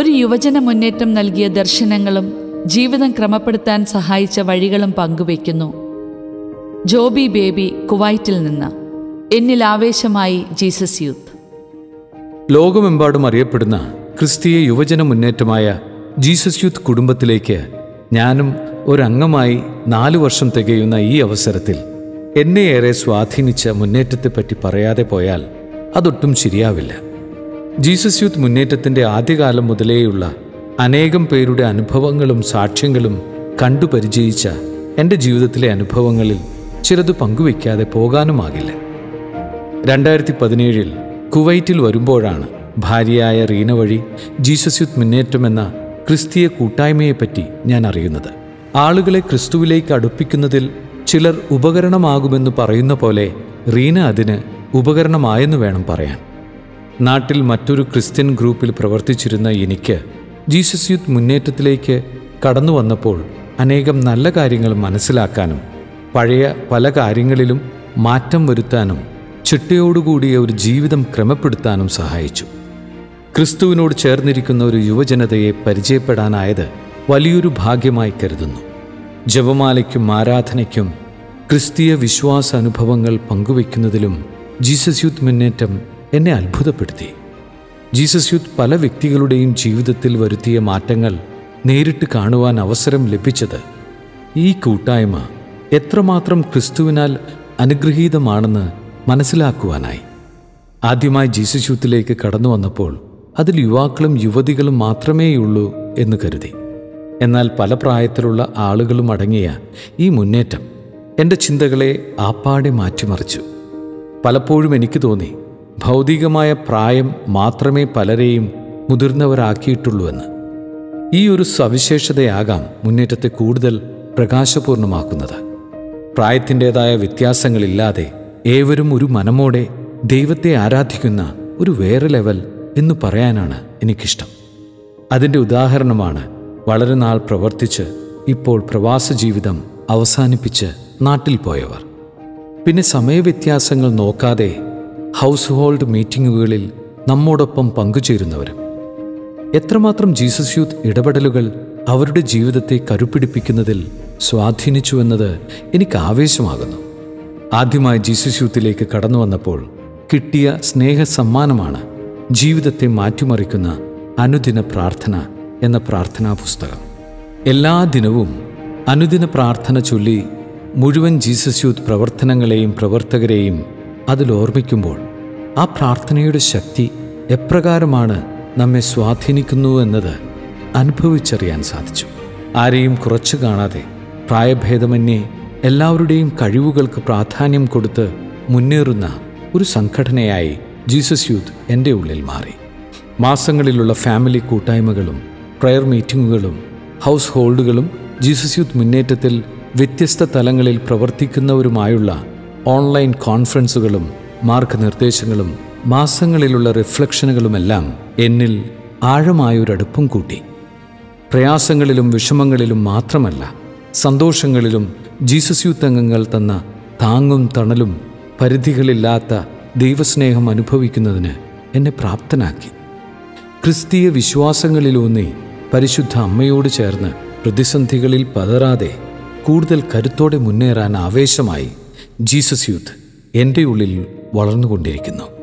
ഒരു യുവജന മുന്നേറ്റം നൽകിയ ദർശനങ്ങളും ജീവിതം ക്രമപ്പെടുത്താൻ സഹായിച്ച വഴികളും പങ്കുവയ്ക്കുന്നു. ജോബി ബേബി കുവൈറ്റിൽ നിന്ന്. എന്നിൽ ആവേശമായി ജീസസ് യൂത്ത്. ലോകമെമ്പാടും അറിയപ്പെടുന്ന ക്രിസ്തീയ യുവജന മുന്നേറ്റമായ ജീസസ് യൂത്ത് കുടുംബത്തിലേക്ക് ഞാനും ഒരംഗമായി നാലു വർഷം തികയുന്ന ഈ അവസരത്തിൽ എന്നെ ഏറെ സ്വാധീനിച്ച മുന്നേറ്റത്തെപ്പറ്റി പറയാതെ പോയാൽ അതൊട്ടും ശരിയാവില്ല. ജീസസ് യൂത്ത് മുന്നേറ്റത്തിന്റെ ആദ്യകാലം മുതലേയുള്ള അനേകം പേരുടെ അനുഭവങ്ങളും സാക്ഷ്യങ്ങളും കണ്ടു പരിചയിച്ച എന്റെ ജീവിതത്തിലെ അനുഭവങ്ങളിൽ ചിലത് പങ്കുവയ്ക്കാതെ പോകാനുമാകില്ല. രണ്ടായിരത്തി പതിനേഴിൽ കുവൈറ്റിൽ വരുമ്പോഴാണ് ഭാര്യയായ റീന വഴി ജീസസ് യുദ്ധ മുന്നേറ്റം എന്ന ക്രിസ്തീയ കൂട്ടായ്മയെപ്പറ്റി ഞാൻ അറിയുന്നത്. ആളുകളെ ക്രിസ്തുവിലേക്ക് അടുപ്പിക്കുന്നതിൽ ചിലർ ഉപകരണമാകുമെന്ന് പറയുന്ന പോലെ റീന അതിന് ഉപകരണമായെന്ന് വേണം പറയാൻ. നാട്ടിൽ മറ്റൊരു ക്രിസ്ത്യൻ ഗ്രൂപ്പിൽ പ്രവർത്തിച്ചിരുന്ന എനിക്ക് ജീസസ് യൂത്ത് മുന്നേറ്റത്തിലേക്ക് കടന്നു വന്നപ്പോൾ അനേകം നല്ല കാര്യങ്ങൾ മനസ്സിലാക്കാനും പഴയ പല കാര്യങ്ങളിലും മാറ്റം വരുത്താനും ചിട്ടയോടുകൂടിയ ഒരു ജീവിതം ക്രമപ്പെടുത്താനും സഹായിച്ചു. ക്രിസ്തുവിനോട് ചേർന്നിരിക്കുന്ന ഒരു യുവജനതയെ പരിചയപ്പെടാനായത് വലിയൊരു ഭാഗ്യമായി കരുതുന്നു. ജപമാലയ്ക്കും ആരാധനയ്ക്കും ക്രിസ്തീയ വിശ്വാസ അനുഭവങ്ങൾ പങ്കുവയ്ക്കുന്നതിലും ജീസസ് യൂത്ത് മുന്നേറ്റം എന്നെ അത്ഭുതപ്പെടുത്തി. ജീസസ് യൂത്ത് പല വ്യക്തികളുടെയും ജീവിതത്തിൽ വരുത്തിയ മാറ്റങ്ങൾ നേരിട്ട് കാണുവാൻ അവസരം ലഭിച്ചത് ഈ കൂട്ടായ്മ എത്രമാത്രം ക്രിസ്തുവിനാൽ അനുഗ്രഹീതമാണെന്ന് മനസ്സിലാക്കുവാനായി. ആദ്യമായി ജീസസ് യൂത്തിലേക്ക് കടന്നു വന്നപ്പോൾ അതിൽ യുവാക്കളും യുവതികളും മാത്രമേയുള്ളൂ എന്ന് കരുതി. എന്നാൽ പല പ്രായത്തിലുള്ള ആളുകളും അടങ്ങിയ ഈ മുന്നേറ്റം എന്റെ ചിന്തകളെ ആപ്പാടെ മാറ്റിമറിച്ചു. പലപ്പോഴും എനിക്ക് തോന്നി ഭൗതികമായ പ്രായം മാത്രമേ പലരെയും മുതിർന്നവരാക്കിയിട്ടുള്ളൂവെന്ന്. ഈ ഒരു സവിശേഷതയാകാം മുന്നേറ്റത്തെ കൂടുതൽ പ്രകാശപൂർണമാക്കുന്നത്. പ്രായത്തിന്റെതായ വ്യത്യാസങ്ങളില്ലാതെ ഏവരും ഒരു മനമോടെ ദൈവത്തെ ആരാധിക്കുന്ന ഒരു വേറെ ലെവൽ എന്ന് പറയാനാണ് എനിക്കിഷ്ടം. അതിന്റെ ഉദാഹരണമാണ് വളരെ നാൾ പ്രവർത്തിച്ച് ഇപ്പോൾ പ്രവാസ ജീവിതം അവസാനിപ്പിച്ച് നാട്ടിൽ പോയവർ. പിന്നെ സമയവ്യത്യാസങ്ങൾ നോക്കാതെ ഹൗസ് ഹോൾഡ് മീറ്റിങ്ങുകളിൽ നമ്മോടൊപ്പം പങ്കുചേരുന്നവരും. എത്രമാത്രം ജീസസ് യൂത്ത് ഇടപെടലുകൾ അവരുടെ ജീവിതത്തെ കരുപ്പിടിപ്പിക്കുന്നതിൽ സ്വാധീനിച്ചുവെന്നത് എനിക്ക് ആവേശമാകുന്നു. ആദ്യമായി ജീസസ് യൂത്തിലേക്ക് കടന്നു വന്നപ്പോൾ കിട്ടിയ സ്നേഹ സമ്മാനമാണ് ജീവിതത്തെ മാറ്റിമറിക്കുന്ന അനുദിന പ്രാർത്ഥന എന്ന പ്രാർത്ഥനാ പുസ്തകം. എല്ലാ ദിനവും അനുദിന പ്രാർത്ഥന ചൊല്ലി മുഴുവൻ ജീസസ് യൂത്ത് പ്രവർത്തനങ്ങളെയും പ്രവർത്തകരെയും അതിൽ ഓർമ്മിക്കുമ്പോൾ ആ പ്രാർത്ഥനയുടെ ശക്തി എപ്രകാരമാണ് നമ്മെ സ്വാധീനിക്കുന്നു എന്നത് അനുഭവിച്ചറിയാൻ സാധിച്ചു. ആരെയും കുറച്ചു കാണാതെ പ്രായഭേദമന്യേ എല്ലാവരുടെയും കഴിവുകൾക്ക് പ്രാധാന്യം കൊടുത്ത് മുന്നേറുന്ന ഒരു സംഘടനയായി ജീസസ് യൂത്ത് എന്റെ ഉള്ളിൽ മാറി. മാസങ്ങളിലുള്ള ഫാമിലി കൂട്ടായ്മകളും പ്രയർ മീറ്റിങ്ങുകളും ഹൗസ് ഹോൾഡുകളും ജീസസ് യൂത്ത് മുന്നേറ്റത്തിൽ വ്യത്യസ്ത തലങ്ങളിൽ പ്രവർത്തിക്കുന്നവരുമായുള്ള ഓൺലൈൻ കോൺഫറൻസുകളും മാർഗനിർദ്ദേശങ്ങളും മാസങ്ങളിലുള്ള റിഫ്ലക്ഷനുകളുമെല്ലാം എന്നിൽ ആഴമായൊരടുപ്പം കൂട്ടി. പ്രയാസങ്ങളിലും വിഷമങ്ങളിലും മാത്രമല്ല സന്തോഷങ്ങളിലും ജീസസ് യൂത്ത് അംഗങ്ങൾ തന്ന താങ്ങും തണലും പരിധികളില്ലാത്ത ദൈവസ്നേഹം അനുഭവിക്കുന്നതിന് എന്നെ പ്രാപ്തനാക്കി. ക്രിസ്തീയ വിശ്വാസങ്ങളിലൂന്നി പരിശുദ്ധ അമ്മയോട് ചേർന്ന് പ്രതിസന്ധികളിൽ പതറാതെ കൂടുതൽ കരുത്തോടെ മുന്നേറാൻ ആവേശമായി ജീസസ് യൂത്ത് എന്റെ ഉള്ളിൽ വളർന്നുകൊണ്ടിരിക്കുന്നു.